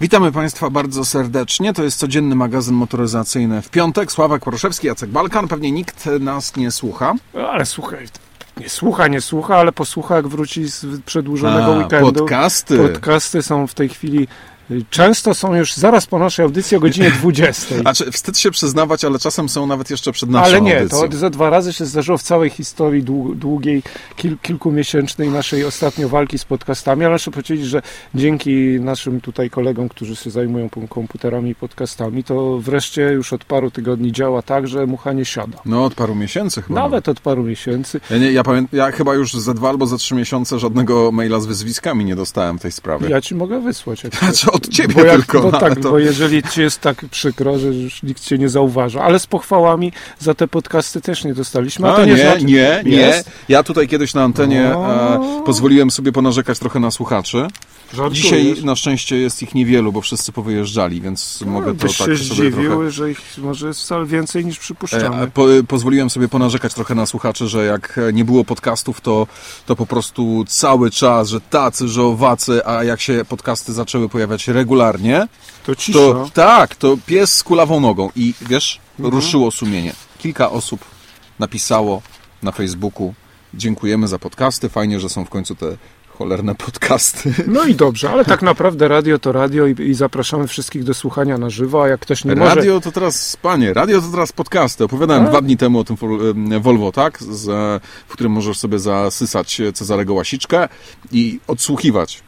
Witamy Państwa bardzo serdecznie. To jest codzienny magazyn motoryzacyjny w piątek. Sławek Proszewski, Jacek Balkan. Pewnie nikt nas nie słucha. No, ale słuchaj, nie słucha, nie słucha, ale posłucha jak wróci z przedłużonego A, weekendu. podcasty. Podcasty są w tej chwili, często są już zaraz po naszej audycji o godzinie 20. Znaczy, wstyd się przyznawać, ale czasem są nawet jeszcze przed naszą Ale nie, audycją. to ze dwa razy się zdarzyło w całej historii dłu- długiej, kil, kilkumiesięcznej naszej ostatnio walki z podcastami, ale muszę powiedzieć, że dzięki naszym tutaj kolegom, którzy się zajmują komputerami i podcastami, to wreszcie już od paru tygodni działa tak, że mucha nie siada. No, od paru miesięcy chyba. Nawet od paru miesięcy. Ja, nie, ja, pamiętam, ja chyba już za dwa albo za trzy miesiące żadnego maila z wyzwiskami nie dostałem w tej sprawie. Ja ci mogę wysłać. Jak Znaczy od ciebie bo jak, tylko. bo no, tak, to... bo jeżeli ci jest tak przykro, że już nikt cię nie zauważa, ale z pochwałami za te podcasty też nie dostaliśmy. A, A, to nie, nie, znaczy, nie, nie. Ja tutaj kiedyś na antenie e, pozwoliłem sobie ponarzekać trochę na słuchaczy. Żartujesz? Dzisiaj na szczęście jest ich niewielu, bo wszyscy powyjeżdżali, więc mogę to tak się sobie zdziwił, trochę... że ich może jest wcale więcej niż E, przypuszczamy. Po, pozwoliłem sobie ponarzekać trochę na słuchaczy, że jak nie było podcastów, to, to po prostu cały czas, że tacy, że owacy, a jak się podcasty zaczęły pojawiać regularnie, To cisza. to tak, to pies z kulawą nogą i wiesz, Mhm. ruszyło sumienie. Kilka osób napisało na Facebooku, dziękujemy za podcasty, fajnie, że są w końcu te cholerne podcasty. No i dobrze, ale tak naprawdę radio to radio i, i zapraszamy wszystkich do słuchania na żywo, a jak ktoś nie może... Radio to teraz, panie, radio to teraz podcasty. Opowiadałem A? dwa dni temu o tym Volvo, tak? Z, w którym możesz sobie zasysać Cezarego Łasiczkę i odsłuchiwać.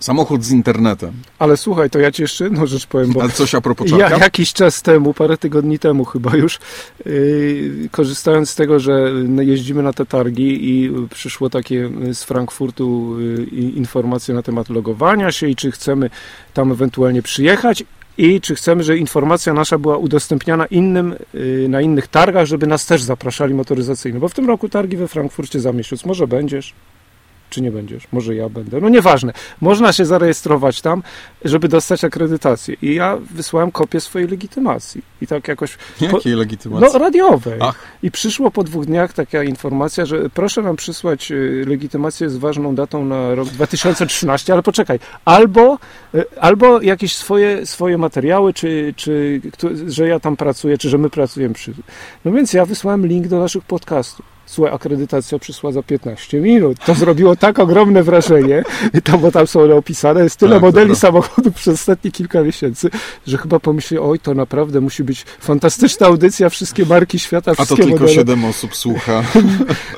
Samochód z internetem. Ale słuchaj, to ja ci jeszcze jedną rzecz powiem, bo Ale coś a propos Ja, czarka? jakiś czas temu, parę tygodni temu chyba już, yy, korzystając z tego, że jeździmy na te targi i przyszło takie z Frankfurtu y, i- informacje na temat logowania się i czy chcemy tam ewentualnie przyjechać i czy chcemy, żeby informacja nasza była udostępniana innym y, na innych targach, żeby nas też zapraszali motoryzacyjnie, bo w tym roku targi we Frankfurcie za miesiąc, może będziesz? Czy nie będziesz? Może ja będę. No nieważne. Można się zarejestrować tam, żeby dostać akredytację. I ja wysłałem kopię swojej legitymacji. I tak jakoś. Jakiej legitymacji? No, radiowej. Ach. I przyszło po dwóch dniach taka informacja, że proszę nam przysłać y, legitymację z ważną datą na rok 2013, ale poczekaj, albo, y, albo jakieś swoje, swoje materiały, czy, czy że ja tam pracuję, czy że my pracujemy przy. No więc ja wysłałem link do naszych podcastów. Słuchaj, akredytacja przyszła za 15 minut. To zrobiło tak ogromne wrażenie, tam, bo tam są one opisane, jest tyle Tak, modeli samochodów przez ostatnie kilka miesięcy, że chyba pomyśleli, oj, to naprawdę musi być fantastyczna audycja, wszystkie marki świata, A to wszystkie tylko modele. siedem osób słucha.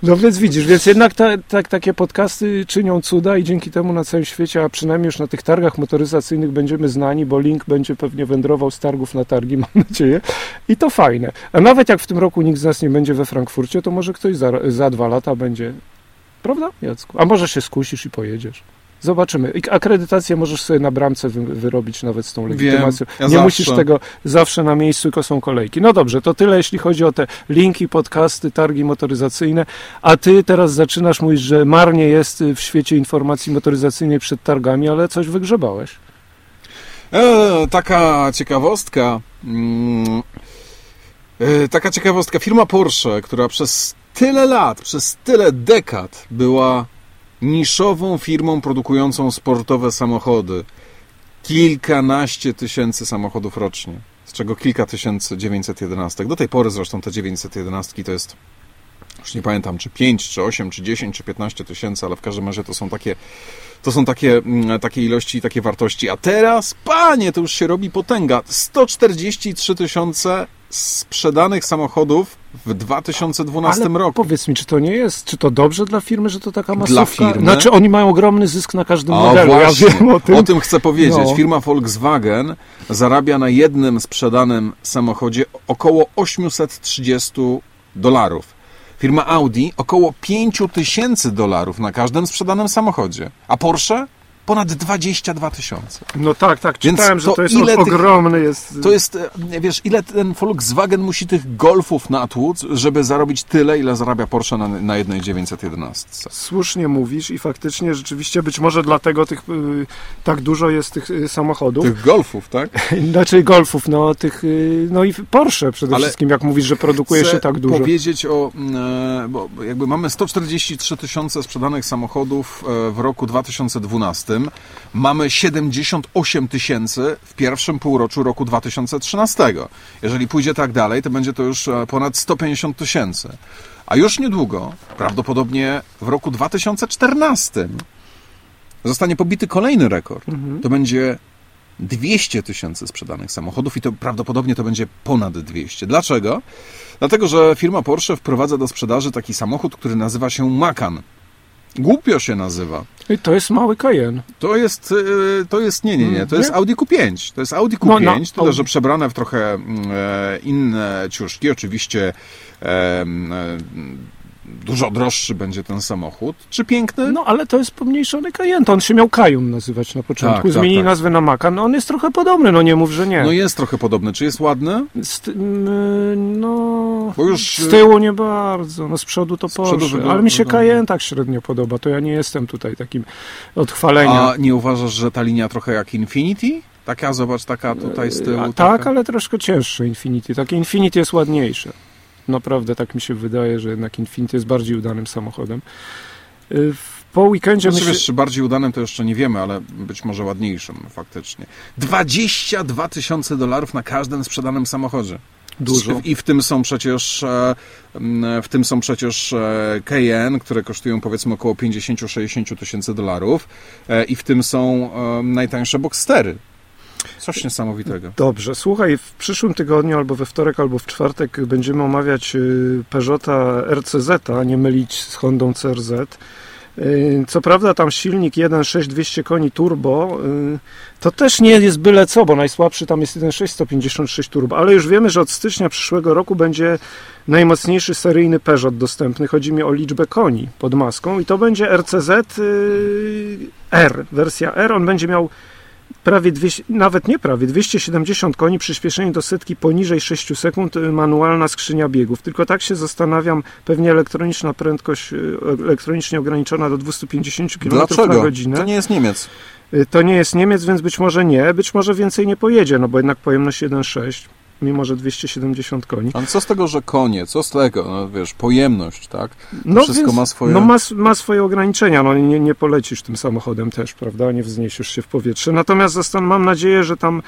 No więc widzisz, więc jednak ta, tak, takie podcasty czynią cuda i dzięki temu na całym świecie, a przynajmniej już na tych targach motoryzacyjnych będziemy znani, bo link będzie pewnie wędrował z targów na targi, mam nadzieję. I to fajne. A nawet jak w tym roku nikt z nas nie będzie we Frankfurcie, to może ktoś za, za dwa lata będzie. Prawda, Jacku? A może się skusisz i pojedziesz. Zobaczymy. Akredytację możesz sobie na bramce wy, wyrobić nawet z tą legitymacją. ja nie zawsze. musisz tego zawsze na miejscu, tylko są kolejki. No dobrze, to tyle jeśli chodzi o te linki, podcasty, targi motoryzacyjne. A ty teraz zaczynasz mówić, że marnie jest w świecie informacji motoryzacyjnej przed targami, ale coś wygrzebałeś. E, taka ciekawostka. Mm, e, taka ciekawostka. Firma Porsche, która przez tyle lat, przez tyle dekad była niszową firmą produkującą sportowe samochody. Kilkanaście tysięcy samochodów rocznie, z czego kilka tysięcy 911. Do tej pory zresztą te 911 to jest już nie pamiętam, czy 5, czy 8, czy 10, czy 15 tysięcy, ale w każdym razie to są takie, to są takie, mm, takie ilości i takie wartości. A teraz, panie, to już się robi potęga. 143 tysiące sprzedanych samochodów w 2012 ale roku. powiedz mi, czy to nie jest, czy to dobrze dla firmy, że to taka masówka? firmy? Znaczy oni mają ogromny zysk na każdym O, modelu. właśnie, Ja wiem o tym. o tym chcę powiedzieć. No. Firma Volkswagen zarabia na jednym sprzedanym samochodzie około 830 dolarów. Firma Audi około 5000 dolarów na każdym sprzedanym samochodzie. A Porsche ponad 22 tysiące. No tak, tak, Więc czytałem, że to to jest ile tych- ogromny jest... To jest, e, wiesz, ile ten Volkswagen musi tych golfów natłuc, żeby zarobić tyle, ile zarabia Porsche na, na jednej 911. Słusznie mówisz i faktycznie rzeczywiście być może dlatego tych y, tak dużo jest tych y, samochodów. Tych golfów, tak? Znaczy golfów, no tych, y, no i Porsche przede Ale wszystkim, jak mówisz, że produkuje się tak dużo. powiedzieć o, e, bo bo jakby mamy 143 tysiące sprzedanych samochodów e, w roku 2012 mamy 78 tysięcy w pierwszym półroczu roku 2013. Jeżeli pójdzie tak dalej, to będzie to już e, ponad 150 tysięcy. A już niedługo, prawdopodobnie w roku 2014, zostanie pobity kolejny rekord. Mhm. To będzie 200 tysięcy sprzedanych samochodów i to prawdopodobnie to będzie ponad 200. Dlaczego? Dlatego, że firma Porsche wprowadza do sprzedaży taki samochód, który nazywa się Macan. Głupio się nazywa. I to jest mały Cayenne. To jest, y, to jest, nie, nie, nie, to jest? Audi Q5. To jest Audi No, Q5, no, tyle, Audi. że przebrane w trochę mm, e, inne ciuszki. Oczywiście e, e, dużo droższy będzie ten samochód. Czy piękny? No, ale to jest pomniejszony Cayenne. On się miał Kajum nazywać na początku. Tak, tak, Zmienili tak. nazwę na Macan. No, on jest trochę podobny, no nie mów, że nie. No jest trochę podobny. Czy jest ładny? Z, m, no, Bo już, z tyłu nie bardzo, no z przodu to przodu Porsche, wygląda- ale mi się. Cayenne tak średnio podoba, to ja nie jestem tutaj takim odchwalenia. A nie uważasz, że ta linia trochę jak Infinity? Taka, zobacz, taka tutaj z tyłu. A, taka... tak, ale troszkę cięższe Infinity. Takie Infinity jest ładniejsze. Naprawdę tak mi się wydaje, że jednak Infinity jest bardziej udanym samochodem. Y, Po weekendzie Znaczy, myślę... wiesz, czy bardziej udanym to jeszcze nie wiemy, ale być może ładniejszym faktycznie. 22 tysiące dolarów na każdym sprzedanym samochodzie. Dużo. I w tym są przecież e, w tym są przecież Cayenne, które kosztują powiedzmy około 50-60 tysięcy dolarów e, i w tym są e, najtańsze Boxstery. Coś niesamowitego. Dobrze, słuchaj, w przyszłym tygodniu albo we wtorek, albo w czwartek będziemy omawiać y, Peugeota RCZ, a nie mylić z Hondą CRZ. Y, Co prawda tam silnik 1.6 200 koni turbo, y, to też nie jest byle co, bo najsłabszy tam jest 1.6 156 turbo, ale już wiemy, że od stycznia przyszłego roku będzie najmocniejszy seryjny Peugeot dostępny. Chodzi mi o liczbę koni pod maską i to będzie RCZ R, wersja R. On będzie miał prawie 200, nawet nie prawie, 270 koni, przyspieszenie do setki poniżej 6 sekund, y, manualna skrzynia biegów. Tylko tak się zastanawiam, pewnie elektroniczna prędkość, y, elektronicznie ograniczona do 250 km na godzinę. To nie jest Niemiec. Y, To nie jest Niemiec, więc być może nie, być może więcej nie pojedzie, no bo jednak pojemność 1,6, mimo że 270 koni. Ale co z tego, że konie? Co z tego? No, wiesz, pojemność, tak? No wszystko ma swoje- No ma, ma swoje ograniczenia, no nie, nie polecisz tym samochodem też, prawda, nie wzniesiesz się w powietrze. Natomiast zastan- mam nadzieję, że tam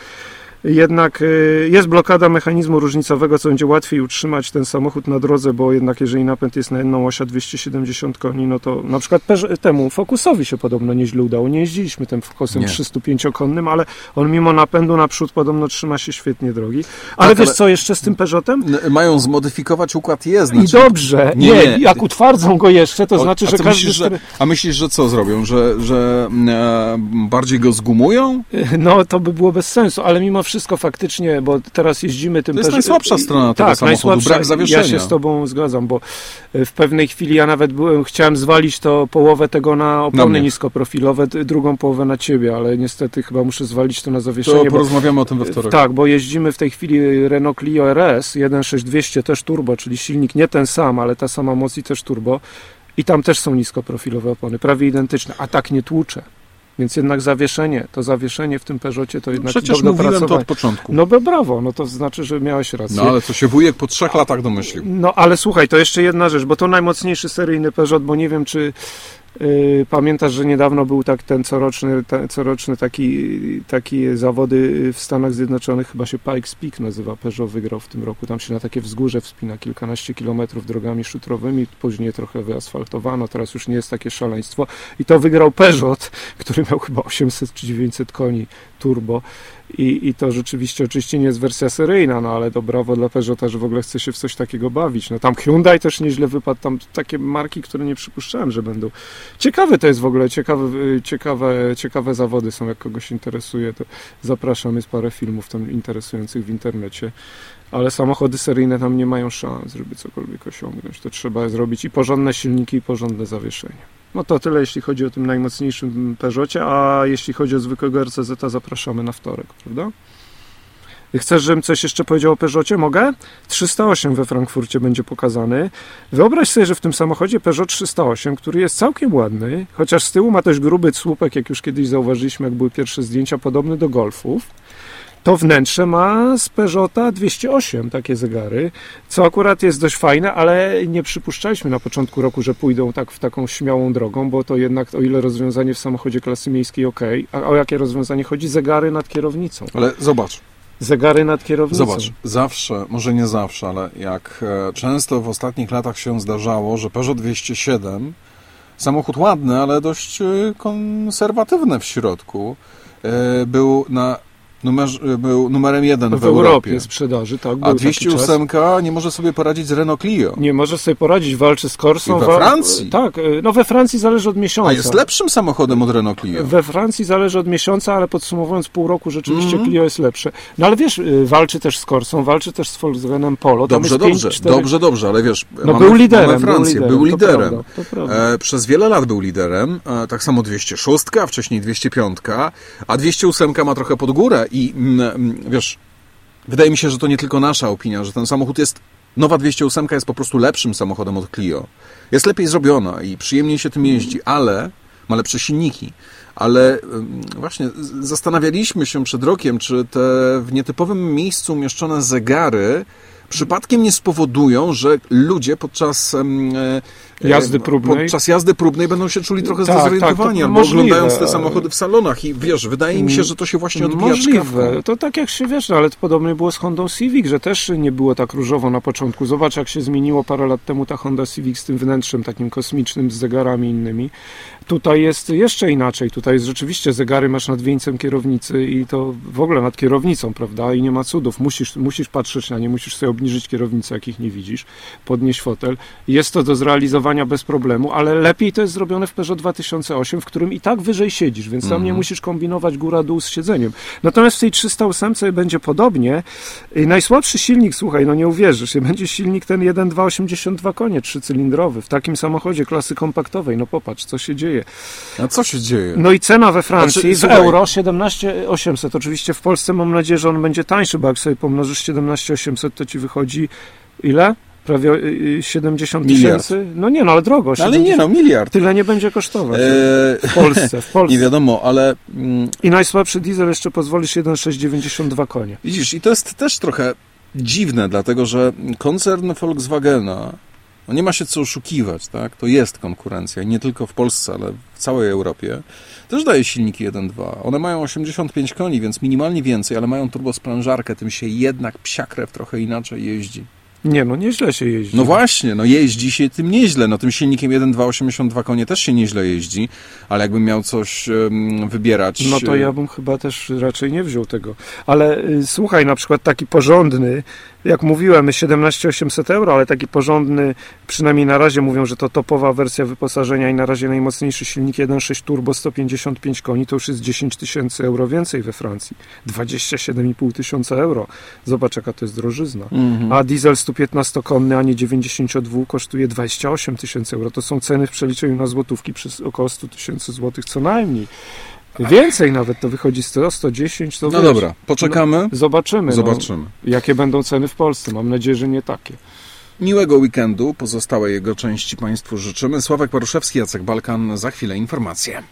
jednak y, jest blokada mechanizmu różnicowego, co będzie łatwiej utrzymać ten samochód na drodze, bo jednak jeżeli napęd jest na jedną oś, a 270 koni, no to na przykład temu Focusowi się podobno nieźle udało. Nie jeździliśmy tym Focusem Nie. 305-konnym, ale on mimo napędu naprzód podobno trzyma się świetnie drogi. Ale Tak, wiesz ale- co jeszcze z tym Peugeotem? Mają zmodyfikować układ jezdny. I czyli- dobrze, Nie, nie, nie. jak utwardzą go jeszcze, to O, znaczy, że każdy... myślisz, że, a myślisz, że co zrobią? Że, że e, bardziej go zgumują? No, to by było bez sensu, ale mimo wszystko faktycznie, bo teraz jeździmy tym... To jest najsłabsza strona tego tak, samochodu, najsłabsza. brak zawieszenia. Ja się z tobą zgadzam, bo e, w pewnej chwili ja nawet byłem, chciałem zwalić to połowę tego na Na opony mnie. niskoprofilowe, drugą połowę na ciebie, ale niestety chyba muszę zwalić to na To zawieszenie, bo porozmawiamy o tym we wtorek. tak, bo jeździmy w tej chwili Renault Clio RS 16200 też turbo, czyli silnik nie ten sam, ale ta sama moc i też turbo. I tam też są niskoprofilowe opony, prawie identyczne, a tak nie tłucze. Więc jednak zawieszenie, to zawieszenie w tym Peugeotie to jednak Przecież do mówiłem to od początku. No bo brawo, no to znaczy, że miałeś rację. No ale co się wujek po trzech latach domyślił. No ale słuchaj, to jeszcze jedna rzecz, bo to najmocniejszy seryjny Peugeot, bo nie wiem, czy pamiętasz, że niedawno był tak ten coroczny, te, coroczny taki, taki zawody w Stanach Zjednoczonych, chyba się Pikes Peak nazywa, Peugeot wygrał w tym roku, tam się na takie wzgórze wspina kilkanaście kilometrów drogami szutrowymi, później trochę wyasfaltowano, teraz już nie jest takie szaleństwo. I to wygrał Peugeot, który miał chyba 800 czy 900 koni turbo. I, I to rzeczywiście oczywiście nie jest wersja seryjna, no ale to brawo dla Peugeota, że w ogóle chce się w coś takiego bawić. No tam Hyundai też nieźle wypadł, tam takie marki, które nie przypuszczałem, że będą. Ciekawe to jest w ogóle, ciekawe, y, ciekawe, ciekawe zawody są, jak kogoś interesuje, to zapraszam, jest parę filmów tam interesujących w internecie. Ale samochody seryjne tam nie mają szans, żeby cokolwiek osiągnąć. To trzeba zrobić i porządne silniki, i porządne zawieszenie. No to tyle, jeśli chodzi o tym najmocniejszym Peugeocie, a jeśli chodzi o zwykłego RCZ, zapraszamy na wtorek, prawda? Chcesz, żebym coś jeszcze powiedział o Peugeocie? Mogę? 308 we Frankfurcie będzie pokazany. Wyobraź sobie, że w tym samochodzie Peugeot 308, który jest całkiem ładny, chociaż z tyłu ma dość gruby słupek, jak już kiedyś zauważyliśmy, jak były pierwsze zdjęcia, podobny do Golfów. to wnętrze ma z Peugeota 208 takie zegary, co akurat jest dość fajne, ale nie przypuszczaliśmy na początku roku, że pójdą tak w taką śmiałą drogą, bo to jednak o ile rozwiązanie w samochodzie klasy miejskiej ok, a o jakie rozwiązanie chodzi? Zegary nad kierownicą. Ale zobacz, Zegary nad kierownicą. Zobacz, zawsze, może nie zawsze, ale jak e, często w ostatnich latach się zdarzało, że Peugeot 207, samochód ładny, ale dość e, konserwatywny w środku, e, był na numer, był numerem jeden w, w Europie. sprzedaży, tak. A 208 nie może sobie poradzić z Renault Clio. Nie może sobie poradzić, walczy z Corsą. I we Francji. Tak, no we Francji zależy od miesiąca. A jest lepszym samochodem od Renault Clio. We Francji zależy od miesiąca, ale podsumowując pół roku rzeczywiście mm -hmm. Clio jest lepsze. No ale wiesz, y, walczy też z Corsą, walczy też z Volkswagenem Polo. Dobrze, dobrze, 5, 4... dobrze, dobrze, ale wiesz, no, mamy, był liderem, mamy Francję, był liderem. Był liderem. To prawda, to e, przez wiele lat był liderem, e, tak samo 206, a wcześniej 205, a 208 ma trochę pod górę i mm, wiesz, wydaje mi się, że to nie tylko nasza opinia, że ten samochód jest, nowa 208 jest po prostu lepszym samochodem od Clio. Jest lepiej zrobiona i przyjemniej się tym jeździ, ale ma lepsze silniki. Ale właśnie zastanawialiśmy się przed rokiem, czy te w nietypowym miejscu umieszczone zegary przypadkiem nie spowodują, że ludzie podczas e, jazdy próbnej, podczas jazdy próbnej będą się czuli trochę tak, zdezorientowani, tak, albo możliwe. oglądając te samochody w salonach i wiesz, wydaje mi się, że to się właśnie odbija Możliwe. To tak jak się wiesz, no, ale podobnie było z Hondą Civic, że też nie było tak różowo na początku. Zobacz, jak się zmieniło parę lat temu ta Honda Civic z tym wnętrzem takim kosmicznym, z zegarami innymi. Tutaj jest jeszcze inaczej. Tutaj jest rzeczywiście zegary masz nad wieńcem kierownicy i to w ogóle nad kierownicą, prawda? I nie ma cudów. Musisz, musisz patrzeć na nie, musisz sobie obniżyć kierownicę, jakich nie widzisz, podnieść fotel. Jest to do zrealizowania bez problemu, ale lepiej to jest zrobione w Peugeot 2008, w którym i tak wyżej siedzisz, więc tam nie mhm. musisz kombinować góra-dół z siedzeniem. Natomiast w tej 308 będzie podobnie. I najsłabszy silnik, słuchaj, no nie uwierzysz, będzie silnik ten 1.282 konie, trzycylindrowy, w takim samochodzie klasy kompaktowej. No popatrz, co się dzieje. A co się dzieje? No i cena we Francji znaczy, w euro 17800. Oczywiście w Polsce mam nadzieję, że on będzie tańszy, bo jak sobie pomnożysz 17800, to ci wychodzi ile? Prawie 70 y, tysięcy? No nie, no ale drogo. 70, ale nie no, miliard. Tyle nie będzie kosztować. Eee, w Polsce, w Polsce. Nie wiadomo, ale... Mm, I najsłabszy diesel jeszcze pozwolisz 1,692 konie. Widzisz, i to jest też trochę dziwne, dlatego że koncern Volkswagena no nie ma się co oszukiwać, tak? To jest konkurencja nie tylko w Polsce, ale w całej Europie. Też daje silniki 1.2. One mają 85 koni, więc minimalnie więcej, ale mają turbosprężarkę, tym się jednak psia krew trochę inaczej jeździ. Nie, no nieźle się jeździ. No właśnie, no jeździ się tym nieźle. No tym silnikiem 1.282 konie też się nieźle jeździ, ale jakbym miał coś um, wybierać... No to ja bym chyba też raczej nie wziął tego. Ale y, słuchaj, na przykład taki porządny, jak mówiłem, 17800 euro, ale taki porządny, przynajmniej na razie mówią, że to topowa wersja wyposażenia i na razie najmocniejszy silnik 1.6 turbo 155 koni, to już jest 10 tysięcy euro więcej we Francji. 27,5 tysiąca euro. Zobacz, jaka to jest drożyzna. Mhm. A diesel 115-konny, a nie 92 kosztuje 28 tysięcy euro. To są ceny w przeliczeniu na złotówki przez około 100 tysięcy złotych co najmniej. Więcej nawet to wychodzi 100, 110. To no wiesz, dobra, poczekamy. No, zobaczymy. Zobaczymy. No, jakie będą ceny w Polsce. Mam nadzieję, że nie takie. Miłego weekendu, pozostałej jego części Państwu życzymy. Sławek Poruszewski, Jacek Balkan, za chwilę informacje.